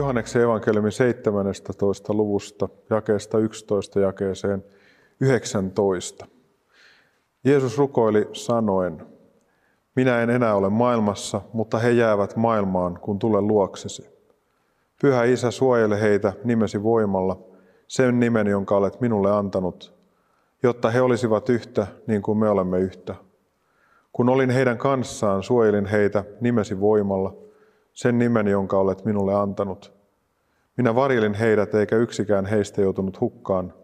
Johanneksen evankeliumin 17. luvusta, jakeesta 11 jakeeseen 19. Jeesus rukoili sanoen, minä en enää ole maailmassa, mutta he jäävät maailmaan, kun tulen luoksesi. Pyhä Isä, suojele heitä nimesi voimalla, sen nimen, jonka olet minulle antanut, jotta he olisivat yhtä niin kuin me olemme yhtä. Kun olin heidän kanssaan, suojelin heitä nimesi voimalla, sen nimen, jonka olet minulle antanut. Minä varjelin heidät, eikä yksikään heistä joutunut hukkaan,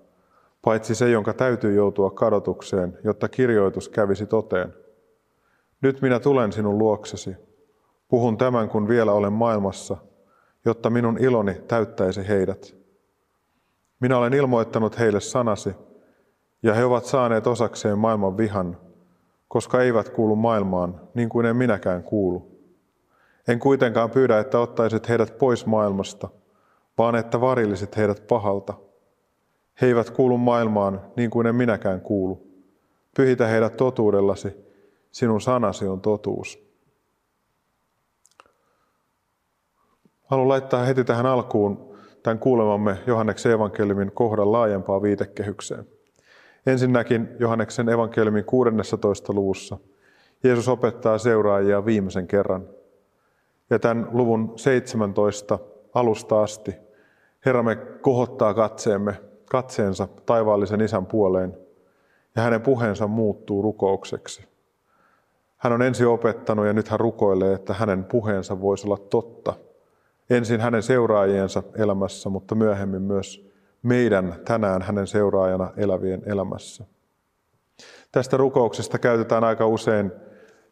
paitsi se, jonka täytyy joutua kadotukseen, jotta kirjoitus kävisi toteen. Nyt minä tulen sinun luoksesi. Puhun tämän, kun vielä olen maailmassa, jotta minun iloni täyttäisi heidät. Minä olen ilmoittanut heille sanasi, ja he ovat saaneet osakseen maailman vihan, koska eivät kuulu maailmaan, niin kuin en minäkään kuulu. En kuitenkaan pyydä, että ottaisit heidät pois maailmasta, vaan että varillisit heidät pahalta. He eivät kuulu maailmaan, niin kuin en minäkään kuulu. Pyhitä heidät totuudellasi, sinun sanasi on totuus. Haluan laittaa heti tähän alkuun tämän kuulemamme Johanneksen evankeliumin kohdan laajempaa viitekehykseen. Ensinnäkin Johanneksen evankeliumin 16. luvussa Jeesus opettaa seuraajia viimeisen kerran. Ja tämän luvun 17 alusta asti Herramme kohottaa katseemme, katseensa taivaallisen isän puoleen ja hänen puheensa muuttuu rukoukseksi. Hän on ensin opettanut ja nyt hän rukoilee, että hänen puheensa voisi olla totta. Ensin hänen seuraajiensa elämässä, mutta myöhemmin myös meidän tänään hänen seuraajana elävien elämässä. Tästä rukouksesta käytetään aika usein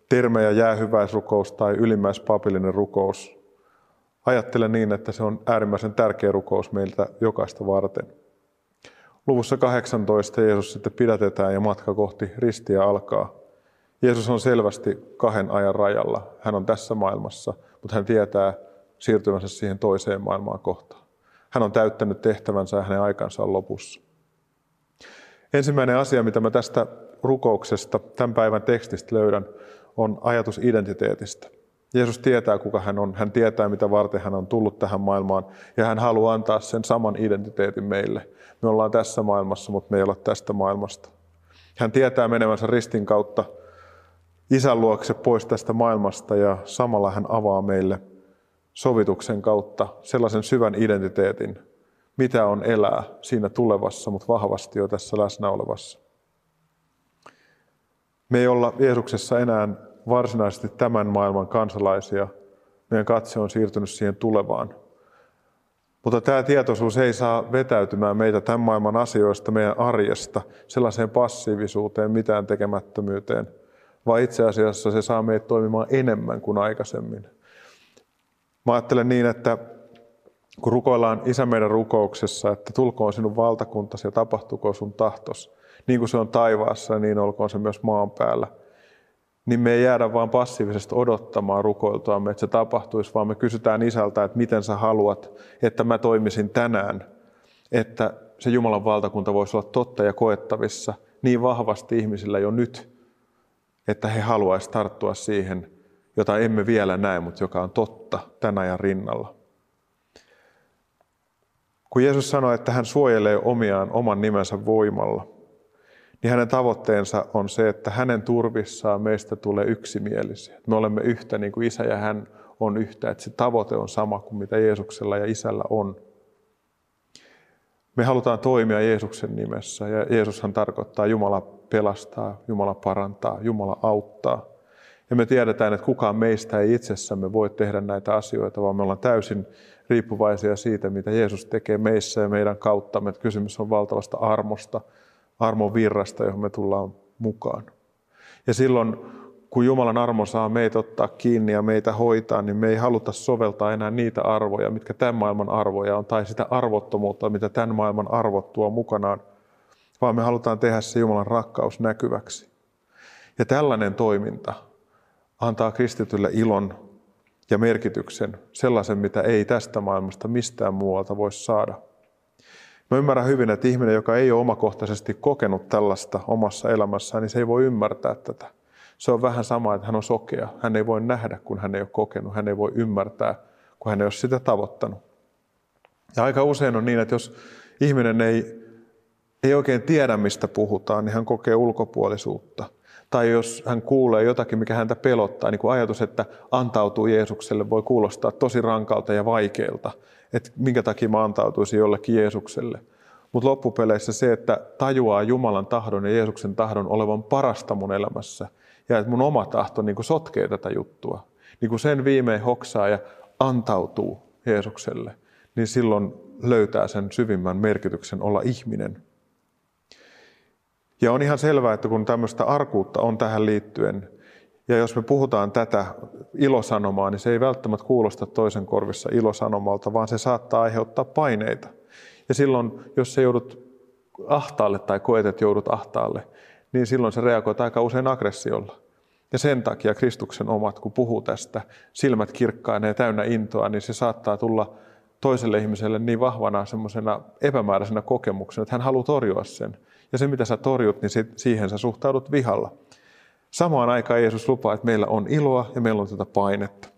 termejä jäähyväisrukous tai ylimmäispapillinen rukous. Ajattelen niin, että se on äärimmäisen tärkeä rukous meiltä jokaista varten. Luvussa 18 Jeesus sitten pidätetään ja matka kohti ristiä alkaa. Jeesus on selvästi kahden ajan rajalla. Hän on tässä maailmassa, mutta hän tietää siirtymänsä siihen toiseen maailmaan kohtaan. Hän on täyttänyt tehtävänsä ja hänen aikansa on lopussa. Ensimmäinen asia, mitä mä tästä rukouksesta, tämän päivän tekstistä löydän, on ajatus identiteetistä. Jeesus tietää, kuka hän on. Hän tietää, mitä varten hän on tullut tähän maailmaan. Ja hän haluaa antaa sen saman identiteetin meille. Me ollaan tässä maailmassa, mutta me ei olla tästä maailmasta. Hän tietää menevänsä ristin kautta isän luokse pois tästä maailmasta ja samalla hän avaa meille sovituksen kautta sellaisen syvän identiteetin, mitä on elää siinä tulevassa, mutta vahvasti jo tässä läsnä olevassa. Me ei olla Jeesuksessa enää varsinaisesti tämän maailman kansalaisia. Meidän katse on siirtynyt siihen tulevaan. Mutta tämä tietoisuus ei saa vetäytymään meitä tämän maailman asioista, meidän arjesta, sellaiseen passiivisuuteen, mitään tekemättömyyteen, vaan itse asiassa se saa meitä toimimaan enemmän kuin aikaisemmin. Mä ajattelen niin, että kun rukoillaan Isä meidän rukouksessa, että tulkoon sinun valtakuntasi ja tapahtuko sun tahtos, niin kuin se on taivaassa, niin olkoon se myös maan päällä – niin me ei jäädä vaan passiivisesti odottamaan rukoiltuamme, että se tapahtuisi, vaan me kysytään isältä, että miten sä haluat, että mä toimisin tänään, että se Jumalan valtakunta voisi olla totta ja koettavissa niin vahvasti ihmisillä jo nyt, että he haluaisivat tarttua siihen, jota emme vielä näe, mutta joka on totta tänä ajan rinnalla. Kun Jeesus sanoi, että hän suojelee omiaan oman nimensä voimalla, niin hänen tavoitteensa on se, että hänen turvissaan meistä tulee yksimielisiä. Me olemme yhtä niin kuin isä ja hän on yhtä, että se tavoite on sama kuin mitä Jeesuksella ja isällä on. Me halutaan toimia Jeesuksen nimessä ja Jeesushan tarkoittaa Jumala pelastaa, Jumala parantaa, Jumala auttaa. Ja me tiedetään, että kukaan meistä ei itsessämme voi tehdä näitä asioita, vaan me ollaan täysin riippuvaisia siitä, mitä Jeesus tekee meissä ja meidän kauttamme. Että kysymys on valtavasta armosta, armon virrasta, johon me tullaan mukaan. Ja silloin, kun Jumalan armo saa meitä ottaa kiinni ja meitä hoitaa, niin me ei haluta soveltaa enää niitä arvoja, mitkä tämän maailman arvoja on, tai sitä arvottomuutta, mitä tämän maailman arvot tuo mukanaan, vaan me halutaan tehdä se Jumalan rakkaus näkyväksi. Ja tällainen toiminta antaa kristitylle ilon ja merkityksen, sellaisen, mitä ei tästä maailmasta mistään muualta voi saada. Mä ymmärrän hyvin, että ihminen, joka ei ole omakohtaisesti kokenut tällaista omassa elämässään, niin se ei voi ymmärtää tätä. Se on vähän sama, että hän on sokea. Hän ei voi nähdä, kun hän ei ole kokenut. Hän ei voi ymmärtää, kun hän ei ole sitä tavoittanut. Ja aika usein on niin, että jos ihminen ei, ei oikein tiedä, mistä puhutaan, niin hän kokee ulkopuolisuutta. Tai jos hän kuulee jotakin, mikä häntä pelottaa, niin kuin ajatus, että antautuu Jeesukselle, voi kuulostaa tosi rankalta ja vaikealta. Että minkä takia mä antautuisin jollekin Jeesukselle. Mutta loppupeleissä se, että tajuaa Jumalan tahdon ja Jeesuksen tahdon olevan parasta mun elämässä – ja että mun oma tahto niin kuin sotkee tätä juttua. Niin kuin sen viimein hoksaa ja antautuu Jeesukselle, niin silloin löytää sen syvimmän merkityksen olla ihminen. Ja on ihan selvää, että kun tämmöistä arkuutta on tähän liittyen, ja jos me puhutaan tätä ilosanomaa, niin se ei välttämättä kuulosta toisen korvissa ilosanomalta, vaan se saattaa aiheuttaa paineita. Ja silloin, jos se joudut ahtaalle tai koet, että joudut ahtaalle, niin silloin se reagoi aika usein aggressiolla. Ja sen takia Kristuksen omat, kun puhuu tästä, silmät kirkkaina ja täynnä intoa, niin se saattaa tulla toiselle ihmiselle niin vahvana semmoisena epämääräisenä kokemuksena, että hän haluaa torjua sen. Ja se, mitä sä torjut, niin siihen sä suhtaudut vihalla. Samaan aikaan Jeesus lupaa, että meillä on iloa ja meillä on tätä painetta.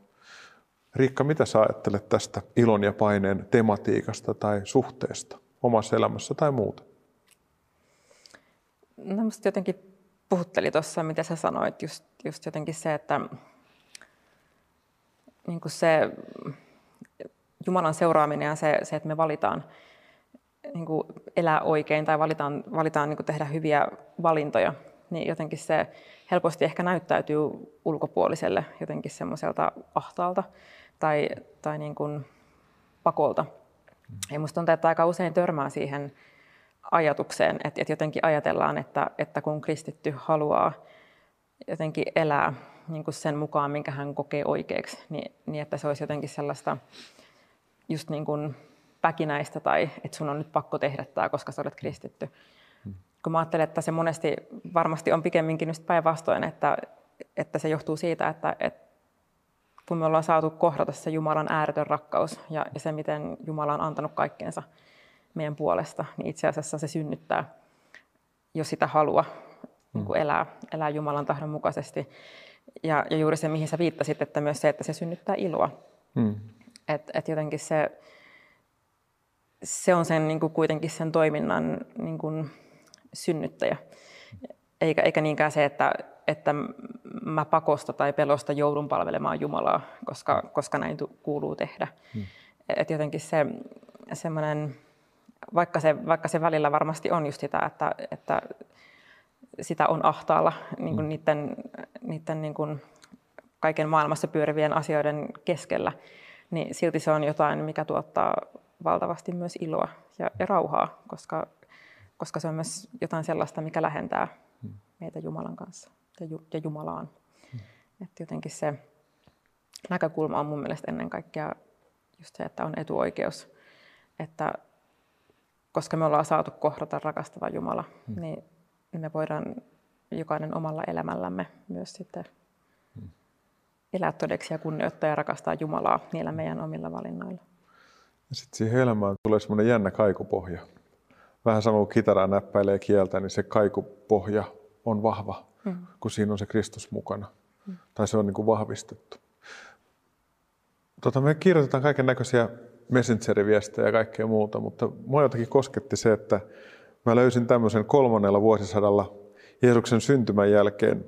Riikka, mitä sä ajattelet tästä ilon ja paineen tematiikasta tai suhteesta omassa elämässä tai muuta? No musta jotenkin puhutteli tuossa, mitä sä sanoit, just, just jotenkin se, että niin se Jumalan seuraaminen ja se, se että me valitaan niin kuin elää oikein tai valitaan, valitaan niin kuin tehdä hyviä valintoja, niin jotenkin se helposti ehkä näyttäytyy ulkopuoliselle jotenkin semmoiselta ahtaalta tai, tai niin kuin pakolta. Ja musta tuntuu, että aika usein törmää siihen ajatukseen, että, että jotenkin ajatellaan, että, että kun kristitty haluaa jotenkin elää niin kuin sen mukaan, minkä hän kokee oikeaksi, niin, niin että se olisi jotenkin sellaista just niin kuin päkinäistä tai että sun on nyt pakko tehdä tämä, koska sä olet kristitty. Hmm. Kun mä ajattelen, että se monesti varmasti on pikemminkin just päinvastoin, että, että se johtuu siitä, että, että kun me ollaan saatu kohdata se Jumalan ääretön rakkaus ja, ja se, miten Jumala on antanut kaikkeensa – meidän puolesta, niin itse asiassa se synnyttää jo sitä halua niin kuin elää, elää Jumalan tahdon mukaisesti. Ja, ja juuri se, mihin sä viittasit, että myös se, että se synnyttää iloa. Mm. Että et jotenkin se, se on sen niin kuin kuitenkin sen toiminnan niin kuin synnyttäjä. Eikä, eikä niinkään se, että, että mä pakosta tai pelosta joudun palvelemaan Jumalaa, koska, koska näin kuuluu tehdä. Mm. Et jotenkin se semmoinen vaikka se, vaikka se välillä varmasti on just sitä, että, että sitä on ahtaalla niin kuin mm. niiden, niiden niin kuin kaiken maailmassa pyörivien asioiden keskellä, niin silti se on jotain, mikä tuottaa valtavasti myös iloa ja, ja rauhaa, koska, koska se on myös jotain sellaista, mikä lähentää mm. meitä Jumalan kanssa ja, ju, ja Jumalaan. Mm. Että jotenkin se näkökulma on mun mielestä ennen kaikkea just se, että on etuoikeus, että koska me ollaan saatu kohdata rakastava Jumala, hmm. niin me voidaan jokainen omalla elämällämme myös sitten hmm. Elää todeksi ja kunnioittaa ja rakastaa Jumalaa niillä meidän omilla valinnoilla. Ja sitten siihen elämään tulee semmoinen jännä kaikupohja. Vähän sama kuin kitaraa näppäilee kieltä, niin se kaikupohja on vahva, hmm. kun siinä on se Kristus mukana. Hmm. Tai se on niin kuin vahvistettu. Tota, me kirjoitetaan kaiken näköisiä Messenger-viestejä ja kaikkea muuta, mutta mua jotenkin kosketti se, että mä löysin tämmöisen kolmannella vuosisadalla Jeesuksen syntymän jälkeen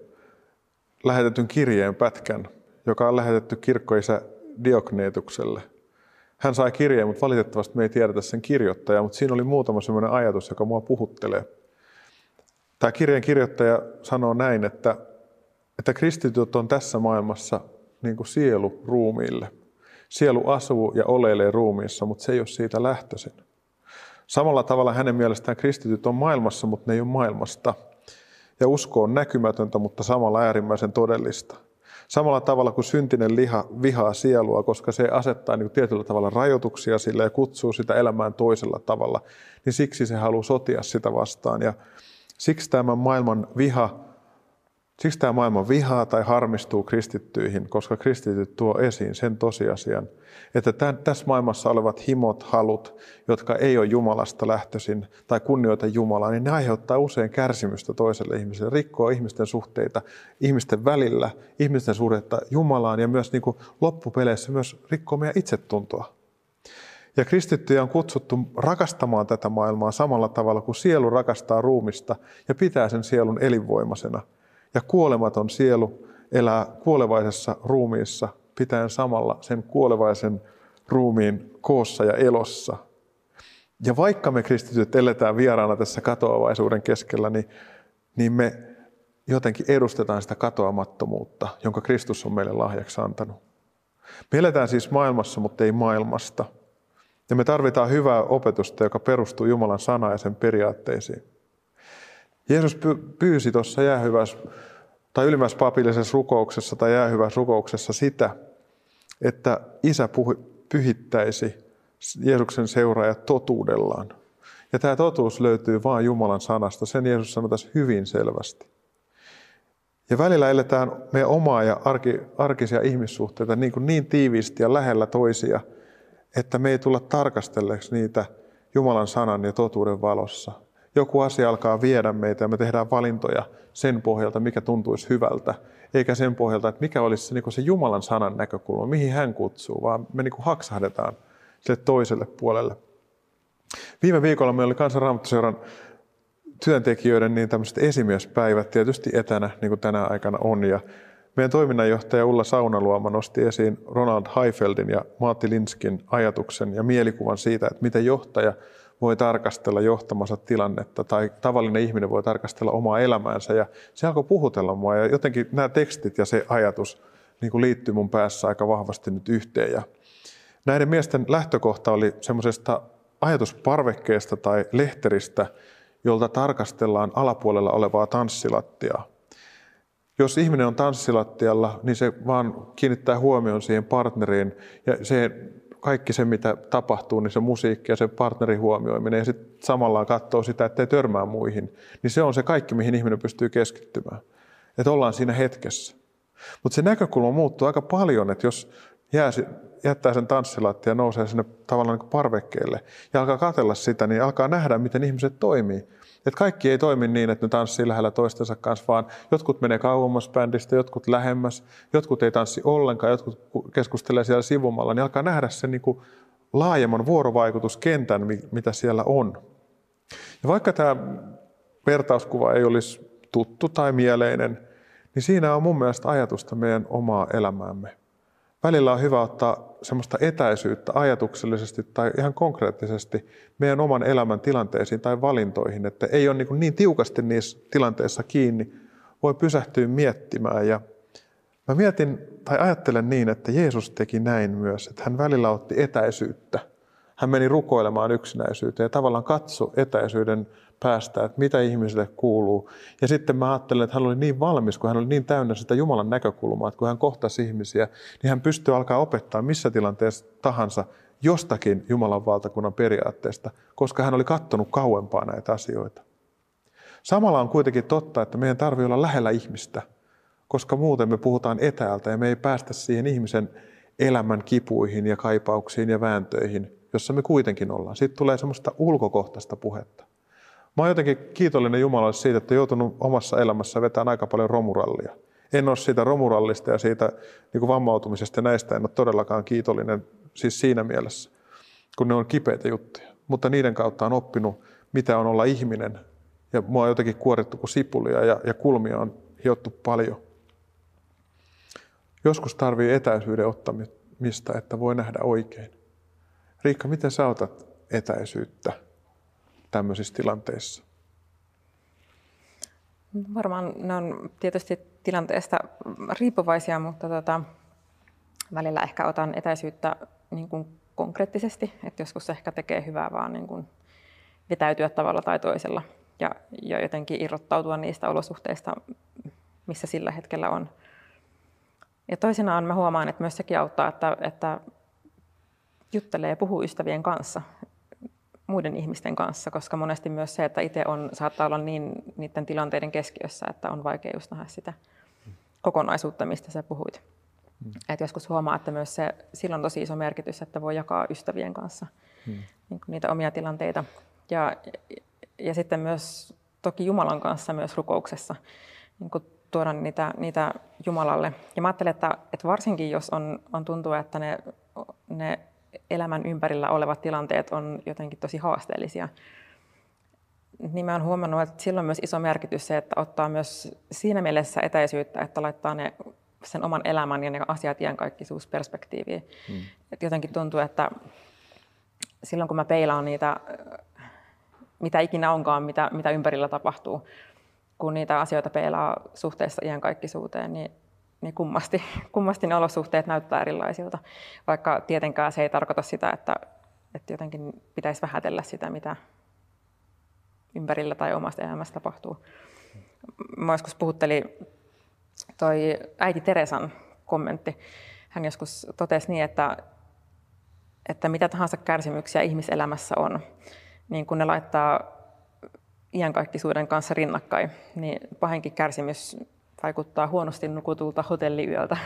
lähetetyn kirjeen pätkän, joka on lähetetty kirkkoisä Diokneetukselle. Hän sai kirjeen, mutta valitettavasti me ei tiedetä sen kirjoittajaa, mutta siinä oli muutama semmoinen ajatus, joka mua puhuttelee. Tämä kirjeen kirjoittaja sanoo näin, että, että kristityt on tässä maailmassa niin kuin sielu ruumiille. Sielu asuu ja oleilee ruumiissa, mutta se ei ole siitä lähtöisin. Samalla tavalla hänen mielestään kristityt on maailmassa, mutta ne ei ole maailmasta. Ja usko on näkymätöntä, mutta samalla äärimmäisen todellista. Samalla tavalla kuin syntinen liha vihaa sielua, koska se asettaa niin tietyllä tavalla rajoituksia sille ja kutsuu sitä elämään toisella tavalla, niin siksi se haluaa sotia sitä vastaan. Ja siksi tämä maailman viha Siksi tämä maailma vihaa tai harmistuu kristittyihin, koska kristityt tuo esiin sen tosiasian, että tämän, tässä maailmassa olevat himot, halut, jotka ei ole Jumalasta lähtöisin tai kunnioita Jumalaa, niin ne aiheuttaa usein kärsimystä toiselle ihmiselle, rikkoo ihmisten suhteita ihmisten välillä, ihmisten suhdetta Jumalaan ja myös niin kuin loppupeleissä myös rikkoo meidän itsetuntoa. Ja kristittyjä on kutsuttu rakastamaan tätä maailmaa samalla tavalla kuin sielu rakastaa ruumista ja pitää sen sielun elinvoimaisena – ja kuolematon sielu elää kuolevaisessa ruumiissa, pitäen samalla sen kuolevaisen ruumiin koossa ja elossa. Ja vaikka me kristityt eletään vieraana tässä katoavaisuuden keskellä, niin, niin me jotenkin edustetaan sitä katoamattomuutta, jonka Kristus on meille lahjaksi antanut. Me eletään siis maailmassa, mutta ei maailmasta. Ja me tarvitaan hyvää opetusta, joka perustuu Jumalan sanaan ja sen periaatteisiin. Jeesus pyysi tuossa jäähyvässä tai ylimmässä papillisessa rukouksessa tai jäähyvässä rukouksessa sitä, että isä pyhittäisi Jeesuksen seuraajat totuudellaan. Ja tämä totuus löytyy vain Jumalan sanasta. Sen Jeesus sanoi tässä hyvin selvästi. Ja välillä eletään meidän omaa ja arki, arkisia ihmissuhteita niin, kuin niin tiiviisti ja lähellä toisia, että me ei tulla tarkastelleeksi niitä Jumalan sanan ja totuuden valossa joku asia alkaa viedä meitä ja me tehdään valintoja sen pohjalta, mikä tuntuisi hyvältä, eikä sen pohjalta, että mikä olisi se, niin se Jumalan sanan näkökulma, mihin hän kutsuu, vaan me niin haksahdetaan sille toiselle puolelle. Viime viikolla meillä oli kansanraamattoseuran työntekijöiden niin tämmöiset esimiespäivät tietysti etänä, niin kuin tänä aikana on. Ja meidän toiminnanjohtaja Ulla Saunaluoma nosti esiin Ronald Heifeldin ja Maatti Linskin ajatuksen ja mielikuvan siitä, että miten johtaja – voi tarkastella johtamansa tilannetta tai tavallinen ihminen voi tarkastella omaa elämäänsä. Ja se alkoi puhutella mua ja jotenkin nämä tekstit ja se ajatus niin kuin liittyy mun päässä aika vahvasti nyt yhteen. Ja näiden miesten lähtökohta oli semmoisesta ajatusparvekkeesta tai lehteristä, jolta tarkastellaan alapuolella olevaa tanssilattiaa. Jos ihminen on tanssilattialla, niin se vaan kiinnittää huomioon siihen partneriin ja se kaikki se, mitä tapahtuu, niin se musiikki ja se partnerin huomioiminen ja sitten samalla katsoo sitä, ettei törmää muihin, niin se on se kaikki, mihin ihminen pystyy keskittymään. Että ollaan siinä hetkessä. Mutta se näkökulma muuttuu aika paljon, että jos jää, jättää sen tanssilattia ja nousee sinne tavallaan niin parvekkeelle ja alkaa katella sitä, niin alkaa nähdä, miten ihmiset toimii. Et kaikki ei toimi niin, että ne tanssii lähellä toistensa kanssa, vaan jotkut menee kauemmas bändistä, jotkut lähemmäs, jotkut ei tanssi ollenkaan, jotkut keskustelee siellä sivumalla, niin alkaa nähdä sen niin kuin laajemman vuorovaikutuskentän, mitä siellä on. Ja vaikka tämä vertauskuva ei olisi tuttu tai mieleinen, niin siinä on mun mielestä ajatusta meidän omaa elämäämme. Välillä on hyvä ottaa semmoista etäisyyttä ajatuksellisesti tai ihan konkreettisesti meidän oman elämän tilanteisiin tai valintoihin, että ei ole niin, niin tiukasti niissä tilanteissa kiinni, voi pysähtyä miettimään. Ja mä mietin tai ajattelen niin, että Jeesus teki näin myös, että hän välillä otti etäisyyttä. Hän meni rukoilemaan yksinäisyyteen ja tavallaan katso etäisyyden päästä, että mitä ihmisille kuuluu. Ja sitten mä ajattelen, että hän oli niin valmis, kun hän oli niin täynnä sitä Jumalan näkökulmaa, että kun hän kohtasi ihmisiä, niin hän pystyy alkaa opettaa missä tilanteessa tahansa jostakin Jumalan valtakunnan periaatteesta, koska hän oli kattonut kauempaa näitä asioita. Samalla on kuitenkin totta, että meidän tarvii olla lähellä ihmistä, koska muuten me puhutaan etäältä ja me ei päästä siihen ihmisen elämän kipuihin ja kaipauksiin ja vääntöihin, jossa me kuitenkin ollaan. Sitten tulee semmoista ulkokohtaista puhetta. Mä oon jotenkin kiitollinen Jumalalle siitä, että joutunut omassa elämässä vetämään aika paljon romurallia. En ole siitä romurallista ja siitä niin kuin vammautumisesta ja näistä en ole todellakaan kiitollinen siis siinä mielessä, kun ne on kipeitä juttuja. Mutta niiden kautta on oppinut, mitä on olla ihminen. Ja mua on jotenkin kuorittu kuin sipulia ja, ja kulmia on hiottu paljon. Joskus tarvii etäisyyden ottamista, että voi nähdä oikein. Riikka, miten sä otat etäisyyttä? Tämmöisissä tilanteissa? Varmaan ne on tietysti tilanteesta riippuvaisia, mutta tota, välillä ehkä otan etäisyyttä niin kuin konkreettisesti, että joskus ehkä tekee hyvää vaan niin kuin vetäytyä tavalla tai toisella ja, ja jotenkin irrottautua niistä olosuhteista, missä sillä hetkellä on. Ja toisinaan mä huomaan, että myös sekin auttaa, että, että juttelee ja puhuu ystävien kanssa, muiden ihmisten kanssa, koska monesti myös se, että itse on, saattaa olla niin niiden tilanteiden keskiössä, että on vaikea just nähdä sitä kokonaisuutta, mistä sä puhuit. Mm. Et joskus huomaa, että myös se, sillä on tosi iso merkitys, että voi jakaa ystävien kanssa mm. niin niitä omia tilanteita. Ja, ja sitten myös toki Jumalan kanssa myös rukouksessa niin tuoda niitä, niitä Jumalalle. Ja mä ajattelen, että, että varsinkin jos on, on tuntuu, että ne, ne elämän ympärillä olevat tilanteet on jotenkin tosi haasteellisia, niin mä oon huomannut, että sillä on myös iso merkitys se, että ottaa myös siinä mielessä etäisyyttä, että laittaa ne sen oman elämän ja ne asiat iankaikkisuusperspektiiviin. Mm. Et jotenkin tuntuu, että silloin kun mä peilaan niitä, mitä ikinä onkaan, mitä, mitä ympärillä tapahtuu, kun niitä asioita peilaa suhteessa iankaikkisuuteen, niin, niin kummasti, kummasti ne olosuhteet näyttää erilaisilta. Vaikka tietenkään se ei tarkoita sitä, että, että jotenkin pitäisi vähätellä sitä, mitä ympärillä tai omasta elämästä tapahtuu. Mä joskus puhutteli toi äiti Teresan kommentti. Hän joskus totesi niin, että, että mitä tahansa kärsimyksiä ihmiselämässä on, niin kun ne laittaa iankaikkisuuden kanssa rinnakkain, niin pahinkin kärsimys vaikuttaa huonosti nukutulta hotelliyöltä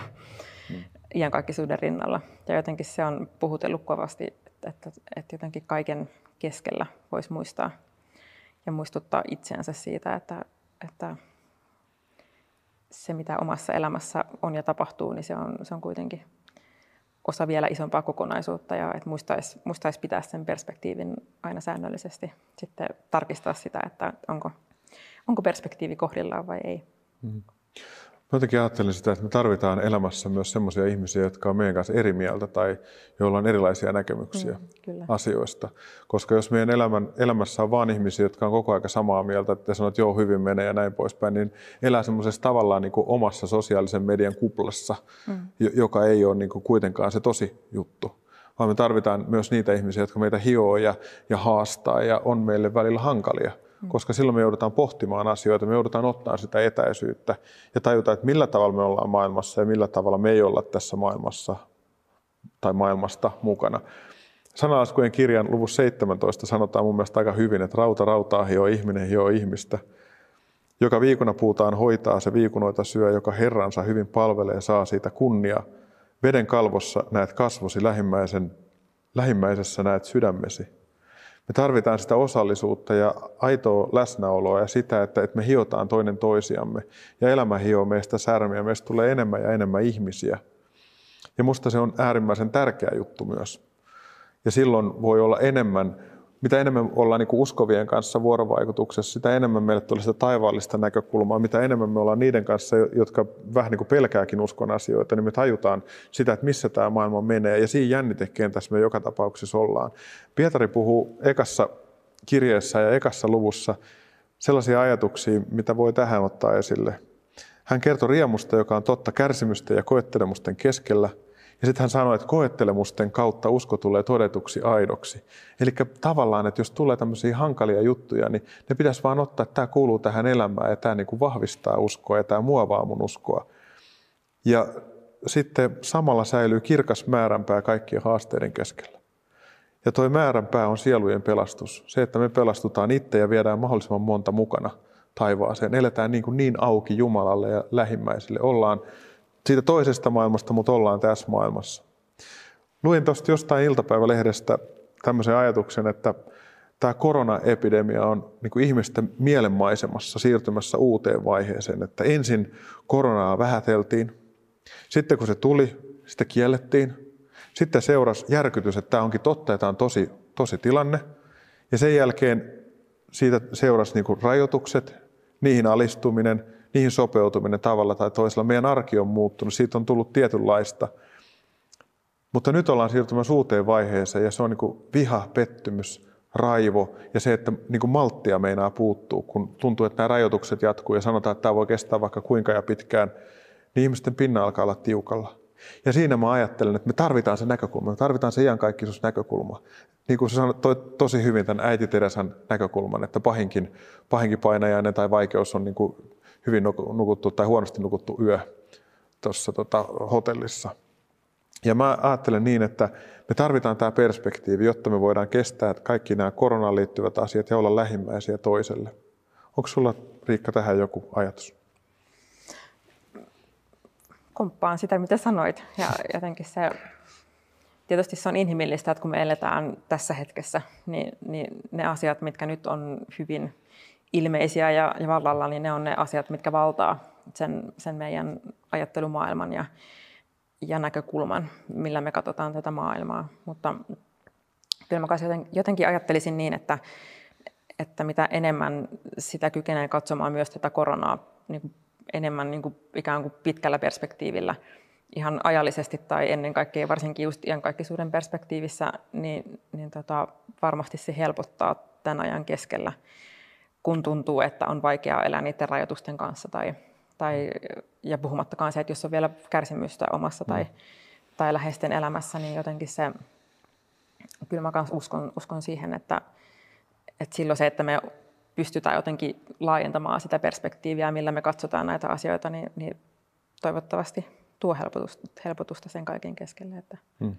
mm. iankaikkisuuden rinnalla. Ja jotenkin se on puhutellut kovasti, että, että, että jotenkin kaiken keskellä voisi muistaa ja muistuttaa itseänsä siitä, että, että se, mitä omassa elämässä on ja tapahtuu, niin se on, se on kuitenkin osa vielä isompaa kokonaisuutta ja että muistaisi, muistaisi pitää sen perspektiivin aina säännöllisesti. Sitten tarkistaa sitä, että onko, onko perspektiivi kohdillaan vai ei. Mm. Mä jotenkin ajattelen sitä, että me tarvitaan elämässä myös sellaisia ihmisiä, jotka on meidän kanssa eri mieltä tai joilla on erilaisia näkemyksiä mm, kyllä. asioista. Koska jos meidän elämän, elämässä on vain ihmisiä, jotka on koko ajan samaa mieltä, että sanoo, että joo, hyvin menee ja näin poispäin, niin elää semmoisessa tavallaan niin kuin omassa sosiaalisen median kuplassa, mm. joka ei ole niin kuin kuitenkaan se tosi juttu. Vaan me tarvitaan myös niitä ihmisiä, jotka meitä hioo ja, ja haastaa ja on meille välillä hankalia koska silloin me joudutaan pohtimaan asioita, me joudutaan ottaa sitä etäisyyttä ja tajuta, että millä tavalla me ollaan maailmassa ja millä tavalla me ei olla tässä maailmassa tai maailmasta mukana. Sanalaskujen kirjan luvussa 17 sanotaan mun mielestä aika hyvin, että rauta rautaa hioo ihminen hioo ihmistä. Joka viikuna puutaan hoitaa, se viikunoita syö, joka herransa hyvin palvelee, saa siitä kunnia. Veden kalvossa näet kasvosi, lähimmäisen, lähimmäisessä näet sydämesi. Me tarvitaan sitä osallisuutta ja aitoa läsnäoloa ja sitä, että, että me hiotaan toinen toisiamme. Ja elämä hioo meistä särmiä, meistä tulee enemmän ja enemmän ihmisiä. Ja musta se on äärimmäisen tärkeä juttu myös. Ja silloin voi olla enemmän mitä enemmän ollaan niin kuin uskovien kanssa vuorovaikutuksessa, sitä enemmän meille tulee sitä taivaallista näkökulmaa, mitä enemmän me ollaan niiden kanssa, jotka vähän niin kuin pelkääkin uskon asioita, niin me tajutaan sitä, että missä tämä maailma menee, ja siinä jännitekentässä me joka tapauksessa ollaan. Pietari puhuu ekassa kirjeessä ja ekassa luvussa sellaisia ajatuksia, mitä voi tähän ottaa esille. Hän kertoo riemusta, joka on totta kärsimysten ja koettelemusten keskellä – ja sitten hän sanoi, että koettelemusten kautta usko tulee todetuksi aidoksi. Eli tavallaan, että jos tulee tämmöisiä hankalia juttuja, niin ne pitäisi vaan ottaa, että tämä kuuluu tähän elämään ja tämä niin kuin vahvistaa uskoa ja tämä muovaa mun uskoa. Ja sitten samalla säilyy kirkas määränpää kaikkien haasteiden keskellä. Ja tuo määränpää on sielujen pelastus. Se, että me pelastutaan itse ja viedään mahdollisimman monta mukana taivaaseen. Eletään niin, kuin niin auki Jumalalle ja lähimmäisille. Ollaan siitä toisesta maailmasta, mutta ollaan tässä maailmassa. Luin tuosta jostain iltapäivälehdestä tämmöisen ajatuksen, että tämä koronaepidemia on niin kuin ihmisten mielenmaisemassa siirtymässä uuteen vaiheeseen. Että ensin koronaa vähäteltiin, sitten kun se tuli, sitä kiellettiin. Sitten seurasi järkytys, että tämä onkin totta ja tämä on tosi, tosi tilanne. Ja sen jälkeen siitä seurasi niin rajoitukset, niihin alistuminen, niihin sopeutuminen tavalla tai toisella. Meidän arki on muuttunut, siitä on tullut tietynlaista. Mutta nyt ollaan siirtymässä uuteen vaiheeseen ja se on niin viha, pettymys, raivo ja se, että niin malttia meinaa puuttuu, kun tuntuu, että nämä rajoitukset jatkuu ja sanotaan, että tämä voi kestää vaikka kuinka ja pitkään, niin ihmisten pinna alkaa olla tiukalla. Ja siinä mä ajattelen, että me tarvitaan se näkökulma, me tarvitaan se iankaikkisuusnäkökulma. Niin kuin sä sanoit toi, tosi hyvin tämän äiti Teresan näkökulman, että pahinkin, pahinkin painajainen tai vaikeus on niin kuin hyvin nukuttu tai huonosti nukuttu yö tuossa tota, hotellissa. Ja mä ajattelen niin, että me tarvitaan tämä perspektiivi, jotta me voidaan kestää kaikki nämä koronaan liittyvät asiat ja olla lähimmäisiä toiselle. Onko sulla, Riikka, tähän joku ajatus? Komppaan sitä, mitä sanoit. Ja jotenkin se, tietysti se on inhimillistä, että kun me eletään tässä hetkessä, niin, niin ne asiat, mitkä nyt on hyvin ilmeisiä ja, ja vallalla, niin ne on ne asiat, mitkä valtaa sen, sen meidän ajattelumaailman ja, ja näkökulman, millä me katsotaan tätä maailmaa. Mutta kyllä mä jotenkin ajattelisin niin, että, että mitä enemmän sitä kykenee katsomaan myös tätä koronaa niin kuin enemmän niin kuin ikään kuin pitkällä perspektiivillä, ihan ajallisesti tai ennen kaikkea varsinkin just iankaikkisuuden perspektiivissä, niin, niin tota, varmasti se helpottaa tämän ajan keskellä, kun tuntuu, että on vaikeaa elää niiden rajoitusten kanssa tai, tai, ja puhumattakaan se, että jos on vielä kärsimystä omassa tai, mm. tai läheisten elämässä, niin jotenkin se, kyllä mä uskon, uskon siihen, että, että silloin se, että me pystytään jotenkin laajentamaan sitä perspektiiviä, millä me katsotaan näitä asioita, niin, niin toivottavasti tuo helpotusta, helpotusta sen kaiken keskelle. Että, hmm.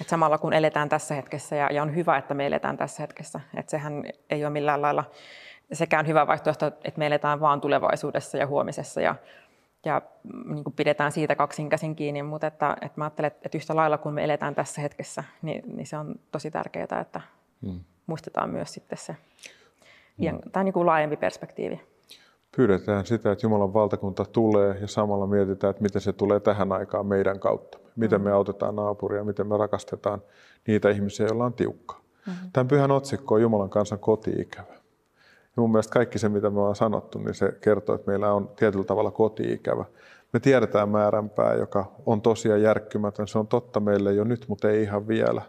että samalla kun eletään tässä hetkessä, ja, ja on hyvä, että me eletään tässä hetkessä, että sehän ei ole millään lailla sekään hyvä vaihtoehto, että me eletään vaan tulevaisuudessa ja huomisessa ja, ja niin kuin pidetään siitä kaksin käsin kiinni, mutta että, että mä ajattelen, että yhtä lailla kun me eletään tässä hetkessä, niin, niin se on tosi tärkeää, että hmm. muistetaan myös sitten se hmm. tai niin kuin laajempi perspektiivi. Pyydetään sitä, että Jumalan valtakunta tulee ja samalla mietitään, että miten se tulee tähän aikaan meidän kautta. Miten me hmm. autetaan naapuria, miten me rakastetaan niitä ihmisiä, joilla on tiukka. Mm-hmm. Tämän pyhän otsikko on Jumalan kansan koti-ikävä. Mun mielestä kaikki se, mitä me ollaan sanottu, niin se kertoo, että meillä on tietyllä tavalla koti-ikävä. Me tiedetään määränpää, joka on tosiaan järkkymätön. Se on totta meille jo nyt, mutta ei ihan vielä.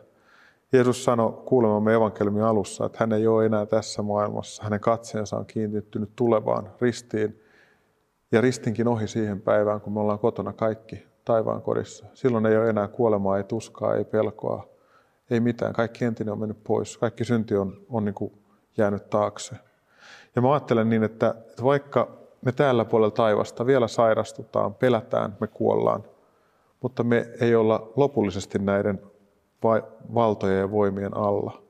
Jeesus sanoi kuulemamme evankeliumin alussa, että hän ei ole enää tässä maailmassa. Hänen katseensa on kiinnittynyt tulevaan ristiin ja ristinkin ohi siihen päivään, kun me ollaan kotona kaikki taivaan kodissa. Silloin ei ole enää kuolemaa, ei tuskaa, ei pelkoa, ei mitään. Kaikki entinen on mennyt pois. Kaikki synti on, on niin kuin jäänyt taakse. Ja mä ajattelen niin, että, vaikka me täällä puolella taivasta vielä sairastutaan, pelätään, me kuollaan, mutta me ei olla lopullisesti näiden valtojen ja voimien alla.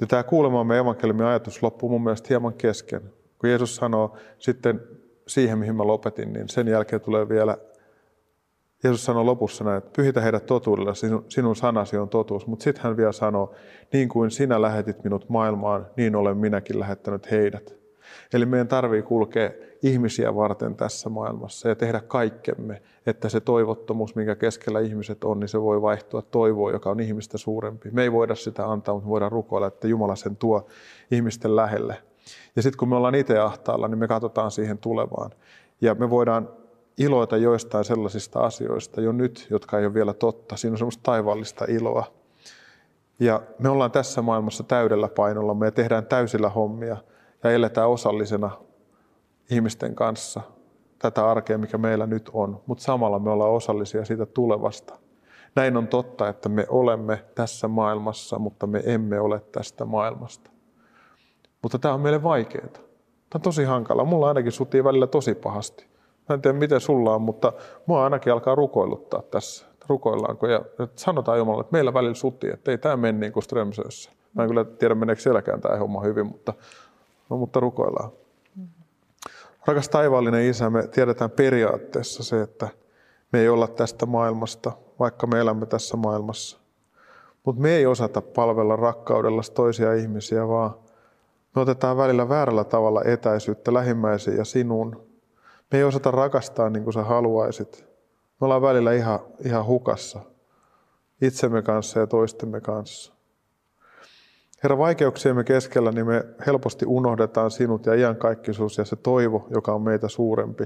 Ja tämä kuulemamme evankeliumin ajatus loppuu mun mielestä hieman kesken. Kun Jeesus sanoo sitten siihen, mihin mä lopetin, niin sen jälkeen tulee vielä, Jeesus sanoo lopussa näin, että pyhitä heidät totuudella, sinun, sanasi on totuus. Mutta sitten hän vielä sanoo, niin kuin sinä lähetit minut maailmaan, niin olen minäkin lähettänyt heidät. Eli meidän tarvii kulkea ihmisiä varten tässä maailmassa ja tehdä kaikkemme, että se toivottomuus, minkä keskellä ihmiset on, niin se voi vaihtua toivoon, joka on ihmistä suurempi. Me ei voida sitä antaa, mutta voidaan rukoilla, että Jumala sen tuo ihmisten lähelle. Ja sitten kun me ollaan itse ahtaalla, niin me katsotaan siihen tulevaan. Ja me voidaan iloita joistain sellaisista asioista jo nyt, jotka ei ole vielä totta. Siinä on semmoista taivaallista iloa. Ja me ollaan tässä maailmassa täydellä painolla, me tehdään täysillä hommia ja eletään osallisena ihmisten kanssa tätä arkea, mikä meillä nyt on, mutta samalla me ollaan osallisia siitä tulevasta. Näin on totta, että me olemme tässä maailmassa, mutta me emme ole tästä maailmasta. Mutta tämä on meille vaikeaa. Tämä on tosi hankala. Mulla ainakin sutii välillä tosi pahasti. Mä en tiedä, miten sulla on, mutta mua ainakin alkaa rukoiluttaa tässä. Rukoillaanko ja sanotaan Jumalalle, että meillä välillä sutii, että ei tämä mene niin kuin Strömsössä. Mä en kyllä tiedä, meneekö sielläkään tämä homma hyvin, mutta, no, mutta rukoillaan. Rakas taivaallinen Isä, me tiedetään periaatteessa se, että me ei olla tästä maailmasta, vaikka me elämme tässä maailmassa. Mutta me ei osata palvella rakkaudella toisia ihmisiä, vaan me otetaan välillä väärällä tavalla etäisyyttä lähimmäisiin ja sinuun. Me ei osata rakastaa niin kuin sä haluaisit. Me ollaan välillä ihan, ihan hukassa itsemme kanssa ja toistemme kanssa. Herra, vaikeuksiemme keskellä niin me helposti unohdetaan sinut ja iankaikkisuus ja se toivo, joka on meitä suurempi.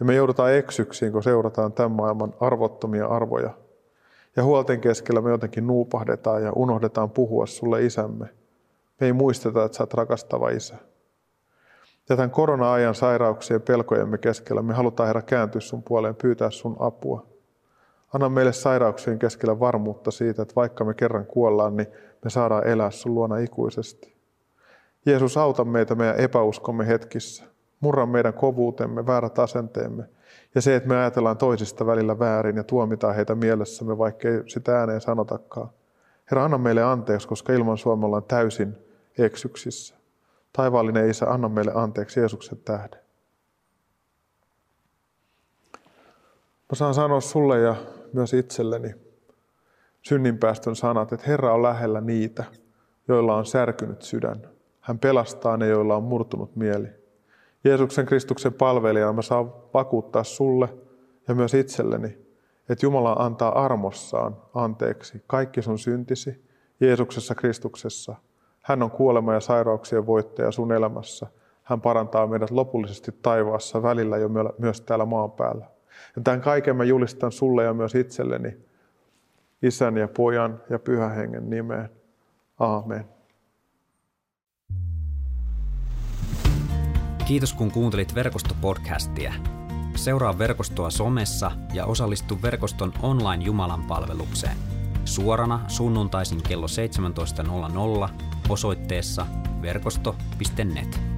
Ja me joudutaan eksyksiin, kun seurataan tämän maailman arvottomia arvoja. Ja huolten keskellä me jotenkin nuupahdetaan ja unohdetaan puhua sulle isämme. Me ei muisteta, että sä oot rakastava isä. Ja tämän korona-ajan sairauksien pelkojemme keskellä me halutaan Herra kääntyä sun puoleen, pyytää sun apua. Anna meille sairauksien keskellä varmuutta siitä, että vaikka me kerran kuollaan, niin me saadaan elää sun luona ikuisesti. Jeesus, auta meitä meidän epäuskomme hetkissä. Murra meidän kovuutemme, väärät asenteemme. Ja se, että me ajatellaan toisista välillä väärin ja tuomitaan heitä mielessämme, vaikka ei sitä ääneen sanotakaan. Herra, anna meille anteeksi, koska ilman Suomea ollaan täysin eksyksissä. Taivaallinen Isä, anna meille anteeksi Jeesuksen tähden. Mä saan sanoa sulle ja myös itselleni synninpäästön sanat, että Herra on lähellä niitä, joilla on särkynyt sydän. Hän pelastaa ne, joilla on murtunut mieli. Jeesuksen Kristuksen palvelijana mä saan vakuuttaa sulle ja myös itselleni, että Jumala antaa armossaan anteeksi kaikki sun syntisi Jeesuksessa Kristuksessa. Hän on kuolema ja sairauksien voittaja sun elämässä. Hän parantaa meidät lopullisesti taivaassa välillä jo myös täällä maan päällä. Ja tämän kaiken mä julistan sulle ja myös itselleni, isän ja pojan ja pyhän hengen nimeen. Aamen. Kiitos kun kuuntelit verkostopodcastia. Seuraa verkostoa somessa ja osallistu verkoston online Jumalan palvelukseen. Suorana sunnuntaisin kello 17.00 osoitteessa verkosto.net.